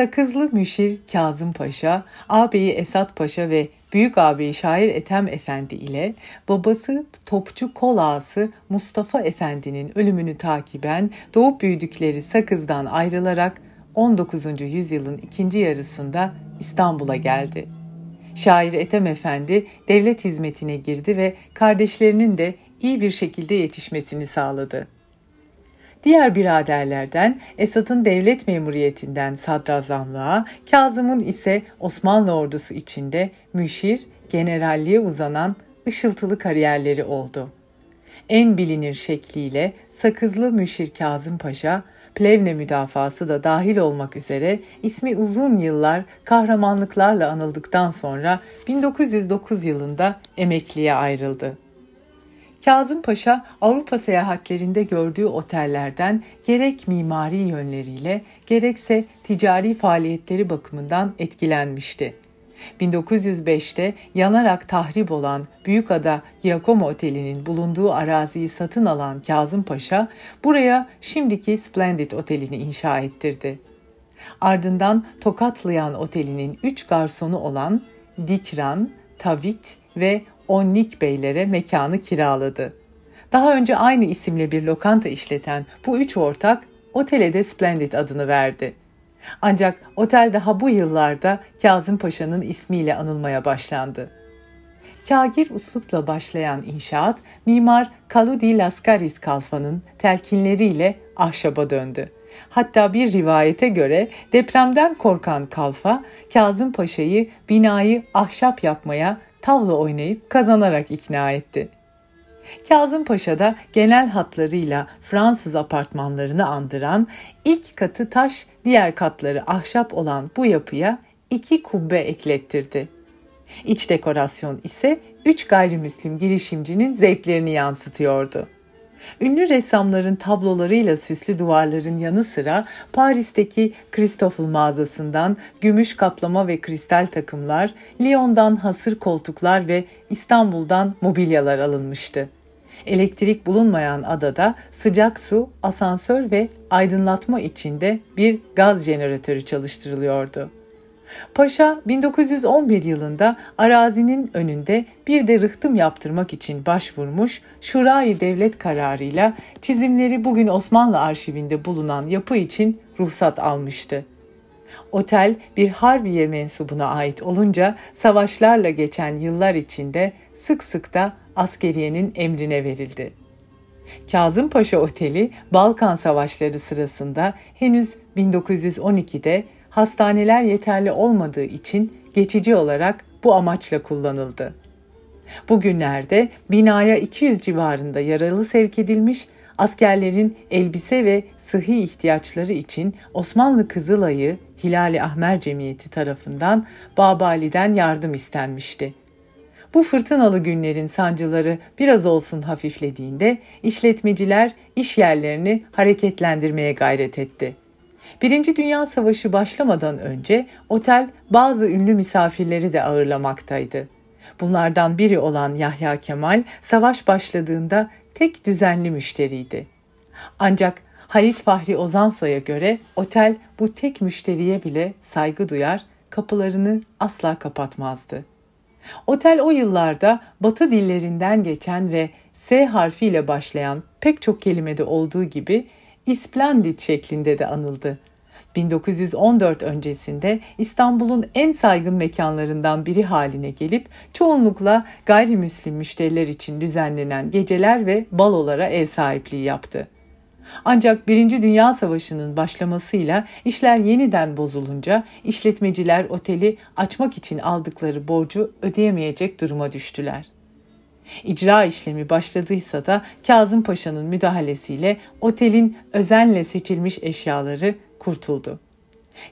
Sakızlı Müşir Kazım Paşa, ağabeyi Esat Paşa ve büyük ağabeyi Şair Ethem Efendi ile babası topçu kol ağası Mustafa Efendi'nin ölümünü takiben doğup büyüdükleri Sakız'dan ayrılarak 19. yüzyılın ikinci yarısında İstanbul'a geldi. Şair Ethem Efendi devlet hizmetine girdi ve kardeşlerinin de iyi bir şekilde yetişmesini sağladı. Diğer biraderlerden Esat'ın devlet memuriyetinden sadrazamlığa, Kazım'ın ise Osmanlı ordusu içinde müşir, generalliğe uzanan ışıltılı kariyerleri oldu. En bilinir şekliyle Sakızlı Müşir Kazım Paşa, Plevne müdafası da dahil olmak üzere ismi uzun yıllar kahramanlıklarla anıldıktan sonra 1909 yılında emekliye ayrıldı. Kazım Paşa Avrupa seyahatlerinde gördüğü otellerden gerek mimari yönleriyle gerekse ticari faaliyetleri bakımından etkilenmişti. 1905'te yanarak tahrip olan Büyükada Giacomo Oteli'nin bulunduğu araziyi satın alan Kazım Paşa buraya şimdiki Splendid Oteli'ni inşa ettirdi. Ardından Tokatlayan Oteli'nin üç garsonu olan Dikran, Tavit ve Onnik Beylere mekanı kiraladı. Daha önce aynı isimle bir lokanta işleten bu üç ortak otele de Splendid adını verdi. Ancak otel daha bu yıllarda Kazım Paşa'nın ismiyle anılmaya başlandı. Kagir uslupla başlayan inşaat, mimar Kaludi Laskaris Kalfa'nın telkinleriyle ahşaba döndü. Hatta bir rivayete göre depremden korkan Kalfa, Kazım Paşa'yı binayı ahşap yapmaya tavla oynayıp kazanarak ikna etti. Kazım Paşa da genel hatlarıyla Fransız apartmanlarını andıran ilk katı taş, diğer katları ahşap olan bu yapıya iki kubbe eklettirdi. İç dekorasyon ise üç gayrimüslim girişimcinin zevklerini yansıtıyordu. Ünlü ressamların tablolarıyla süslü duvarların yanı sıra Paris'teki Christoffel mağazasından gümüş kaplama ve kristal takımlar, Lyon'dan hasır koltuklar ve İstanbul'dan mobilyalar alınmıştı. Elektrik bulunmayan adada sıcak su, asansör ve aydınlatma içinde bir gaz jeneratörü çalıştırılıyordu. Paşa 1911 yılında arazinin önünde bir de rıhtım yaptırmak için başvurmuş, Şurayı Devlet kararıyla çizimleri bugün Osmanlı arşivinde bulunan yapı için ruhsat almıştı. Otel bir harbiye mensubuna ait olunca savaşlarla geçen yıllar içinde sık sık da askeriyenin emrine verildi. Kazım Paşa Oteli Balkan Savaşları sırasında henüz 1912'de hastaneler yeterli olmadığı için geçici olarak bu amaçla kullanıldı. Bugünlerde binaya 200 civarında yaralı sevk edilmiş, askerlerin elbise ve sıhhi ihtiyaçları için Osmanlı Kızılayı Hilali Ahmer Cemiyeti tarafından Babali'den yardım istenmişti. Bu fırtınalı günlerin sancıları biraz olsun hafiflediğinde işletmeciler iş yerlerini hareketlendirmeye gayret etti. Birinci Dünya Savaşı başlamadan önce otel bazı ünlü misafirleri de ağırlamaktaydı. Bunlardan biri olan Yahya Kemal savaş başladığında tek düzenli müşteriydi. Ancak Halit Fahri Ozansoy'a göre otel bu tek müşteriye bile saygı duyar, kapılarını asla kapatmazdı. Otel o yıllarda Batı dillerinden geçen ve S harfiyle başlayan pek çok kelimede olduğu gibi İsplendid şeklinde de anıldı. 1914 öncesinde İstanbul'un en saygın mekanlarından biri haline gelip çoğunlukla gayrimüslim müşteriler için düzenlenen geceler ve balolara ev sahipliği yaptı. Ancak Birinci Dünya Savaşı'nın başlamasıyla işler yeniden bozulunca işletmeciler oteli açmak için aldıkları borcu ödeyemeyecek duruma düştüler. İcra işlemi başladıysa da Kazım Paşa'nın müdahalesiyle otelin özenle seçilmiş eşyaları kurtuldu.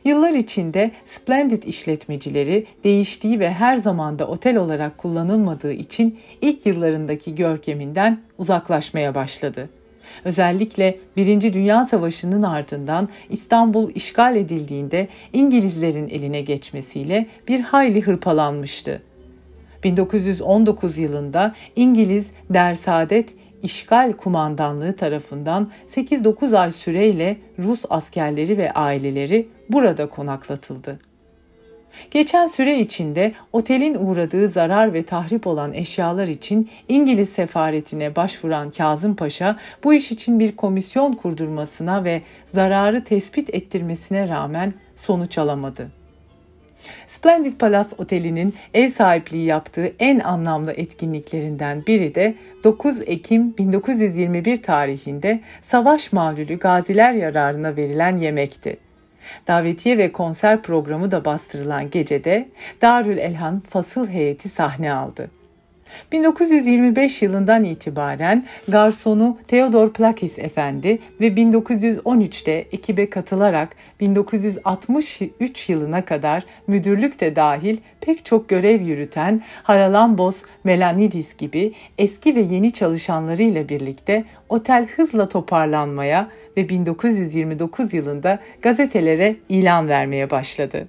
Yıllar içinde Splendid işletmecileri değiştiği ve her zamanda otel olarak kullanılmadığı için ilk yıllarındaki görkeminden uzaklaşmaya başladı. Özellikle Birinci Dünya Savaşı'nın ardından İstanbul işgal edildiğinde İngilizlerin eline geçmesiyle bir hayli hırpalanmıştı. 1919 yılında İngiliz Der Saadet işgal kumandanlığı tarafından 8-9 ay süreyle Rus askerleri ve aileleri burada konaklatıldı. Geçen süre içinde otelin uğradığı zarar ve tahrip olan eşyalar için İngiliz sefaretine başvuran Kazım Paşa bu iş için bir komisyon kurdurmasına ve zararı tespit ettirmesine rağmen sonuç alamadı. Splendid Palace Oteli'nin ev sahipliği yaptığı en anlamlı etkinliklerinden biri de 9 Ekim 1921 tarihinde savaş mağlulü gaziler yararına verilen yemekti. Davetiye ve konser programı da bastırılan gecede Darül Elhan fasıl heyeti sahne aldı. 1925 yılından itibaren garsonu Theodor Plakis Efendi ve 1913'te ekibe katılarak 1963 yılına kadar müdürlük de dahil pek çok görev yürüten Haralambos Melanidis gibi eski ve yeni çalışanlarıyla birlikte otel hızla toparlanmaya ve 1929 yılında gazetelere ilan vermeye başladı.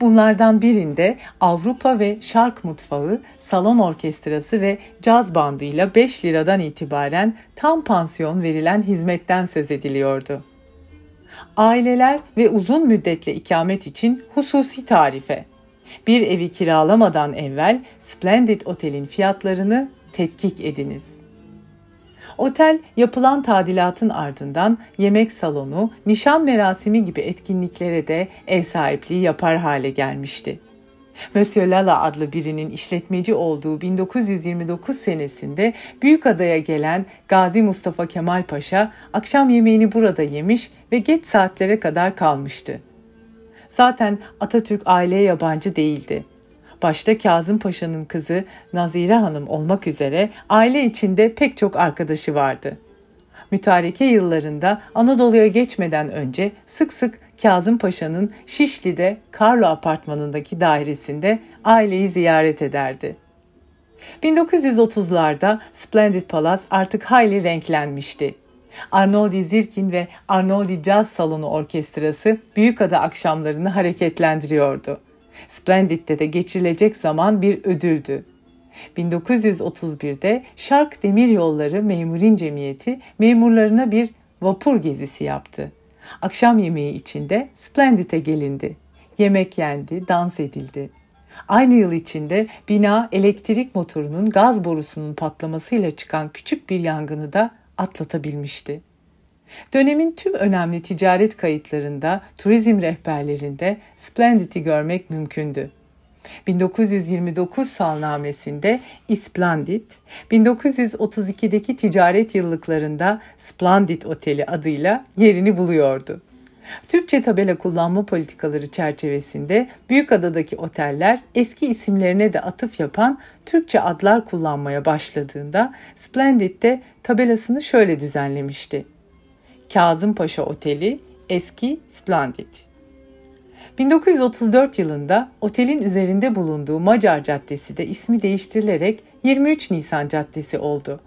Bunlardan birinde Avrupa ve Şark mutfağı, salon orkestrası ve caz bandıyla 5 liradan itibaren tam pansiyon verilen hizmetten söz ediliyordu. Aileler ve uzun müddetle ikamet için hususi tarife. Bir evi kiralamadan evvel Splendid Otel'in fiyatlarını tetkik ediniz. Otel yapılan tadilatın ardından yemek salonu, nişan merasimi gibi etkinliklere de ev sahipliği yapar hale gelmişti. Monsieur Lala adlı birinin işletmeci olduğu 1929 senesinde Büyükada'ya gelen Gazi Mustafa Kemal Paşa akşam yemeğini burada yemiş ve geç saatlere kadar kalmıştı. Zaten Atatürk aileye yabancı değildi başta Kazım Paşa'nın kızı Nazire Hanım olmak üzere aile içinde pek çok arkadaşı vardı. Mütareke yıllarında Anadolu'ya geçmeden önce sık sık Kazım Paşa'nın Şişli'de Karlo apartmanındaki dairesinde aileyi ziyaret ederdi. 1930'larda Splendid Palace artık hayli renklenmişti. Arnoldi Zirkin ve Arnoldi Jazz Salonu Orkestrası Büyükada akşamlarını hareketlendiriyordu. Splendid'de de geçirilecek zaman bir ödüldü. 1931'de Şark Demiryolları Memurin Cemiyeti memurlarına bir vapur gezisi yaptı. Akşam yemeği içinde Splendid'e gelindi. Yemek yendi, dans edildi. Aynı yıl içinde bina elektrik motorunun gaz borusunun patlamasıyla çıkan küçük bir yangını da atlatabilmişti. Dönemin tüm önemli ticaret kayıtlarında, turizm rehberlerinde Splendid'i görmek mümkündü. 1929 salnamesinde İsplandit, 1932'deki ticaret yıllıklarında Splendid Oteli adıyla yerini buluyordu. Türkçe tabela kullanma politikaları çerçevesinde Büyükada'daki oteller eski isimlerine de atıf yapan Türkçe adlar kullanmaya başladığında Splendid de tabelasını şöyle düzenlemişti. Kazım Paşa Oteli, eski Splendid. 1934 yılında otelin üzerinde bulunduğu Macar Caddesi de ismi değiştirilerek 23 Nisan Caddesi oldu.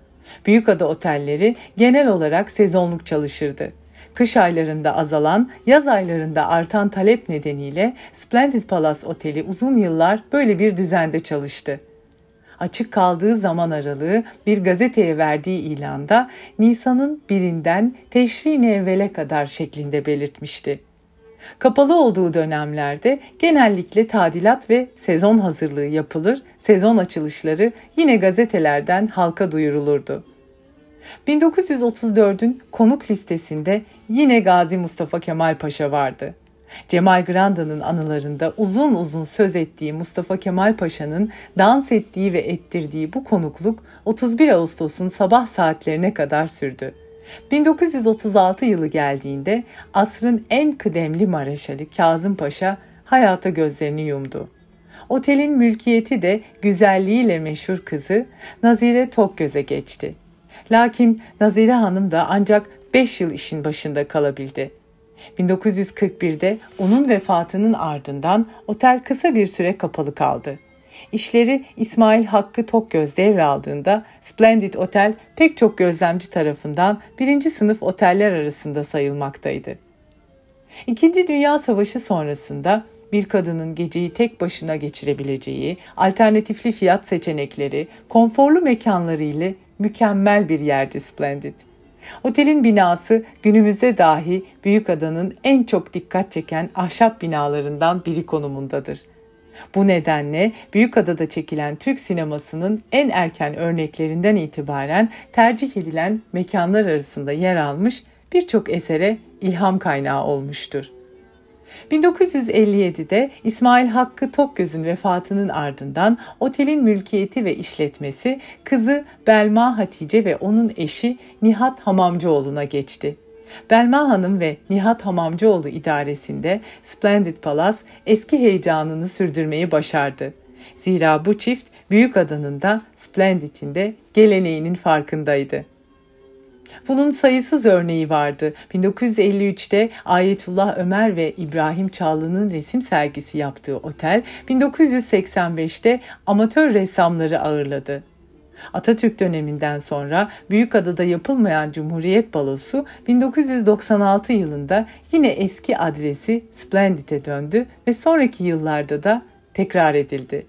Büyükada otelleri genel olarak sezonluk çalışırdı. Kış aylarında azalan, yaz aylarında artan talep nedeniyle Splendid Palace Oteli uzun yıllar böyle bir düzende çalıştı açık kaldığı zaman aralığı bir gazeteye verdiği ilanda Nisan'ın birinden Teşrin evvele kadar şeklinde belirtmişti. Kapalı olduğu dönemlerde genellikle tadilat ve sezon hazırlığı yapılır, sezon açılışları yine gazetelerden halka duyurulurdu. 1934'ün konuk listesinde yine Gazi Mustafa Kemal Paşa vardı. Cemal Granda'nın anılarında uzun uzun söz ettiği Mustafa Kemal Paşa'nın dans ettiği ve ettirdiği bu konukluk 31 Ağustos'un sabah saatlerine kadar sürdü. 1936 yılı geldiğinde asrın en kıdemli mareşali Kazım Paşa hayata gözlerini yumdu. Otelin mülkiyeti de güzelliğiyle meşhur kızı Nazire Tokgöz'e geçti. Lakin Nazire Hanım da ancak 5 yıl işin başında kalabildi. 1941'de onun vefatının ardından otel kısa bir süre kapalı kaldı. İşleri İsmail Hakkı Tokgöz devraldığında Splendid Otel pek çok gözlemci tarafından birinci sınıf oteller arasında sayılmaktaydı. İkinci Dünya Savaşı sonrasında bir kadının geceyi tek başına geçirebileceği alternatifli fiyat seçenekleri, konforlu mekanları ile mükemmel bir yerdi Splendid. Otelin binası günümüzde dahi Büyükada'nın en çok dikkat çeken ahşap binalarından biri konumundadır. Bu nedenle Büyükada'da çekilen Türk sinemasının en erken örneklerinden itibaren tercih edilen mekanlar arasında yer almış birçok esere ilham kaynağı olmuştur. 1957'de İsmail Hakkı Tokgöz'ün vefatının ardından otelin mülkiyeti ve işletmesi kızı Belma Hatice ve onun eşi Nihat Hamamcıoğlu'na geçti. Belma Hanım ve Nihat Hamamcıoğlu idaresinde Splendid Palace eski heyecanını sürdürmeyi başardı. Zira bu çift Büyük Adanın da Splendid'in de geleneğinin farkındaydı. Bunun sayısız örneği vardı. 1953'te Ayetullah Ömer ve İbrahim Çağlı'nın resim sergisi yaptığı otel 1985'te amatör ressamları ağırladı. Atatürk döneminden sonra Büyükada'da yapılmayan Cumhuriyet Balosu 1996 yılında yine eski adresi Splendid'e döndü ve sonraki yıllarda da tekrar edildi.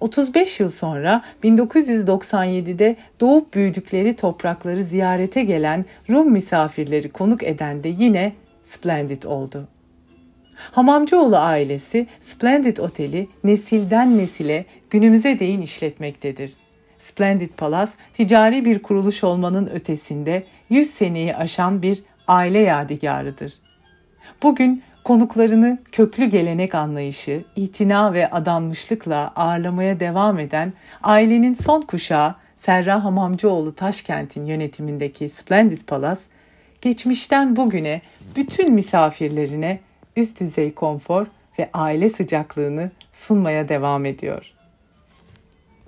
35 yıl sonra 1997'de doğup büyüdükleri toprakları ziyarete gelen Rum misafirleri konuk eden de yine Splendid oldu. Hamamcıoğlu ailesi Splendid Oteli nesilden nesile günümüze değin işletmektedir. Splendid Palace ticari bir kuruluş olmanın ötesinde 100 seneyi aşan bir aile yadigarıdır. Bugün konuklarını köklü gelenek anlayışı, itina ve adanmışlıkla ağırlamaya devam eden ailenin son kuşağı Serra Hamamcıoğlu Taşkent'in yönetimindeki Splendid Palace, geçmişten bugüne bütün misafirlerine üst düzey konfor ve aile sıcaklığını sunmaya devam ediyor.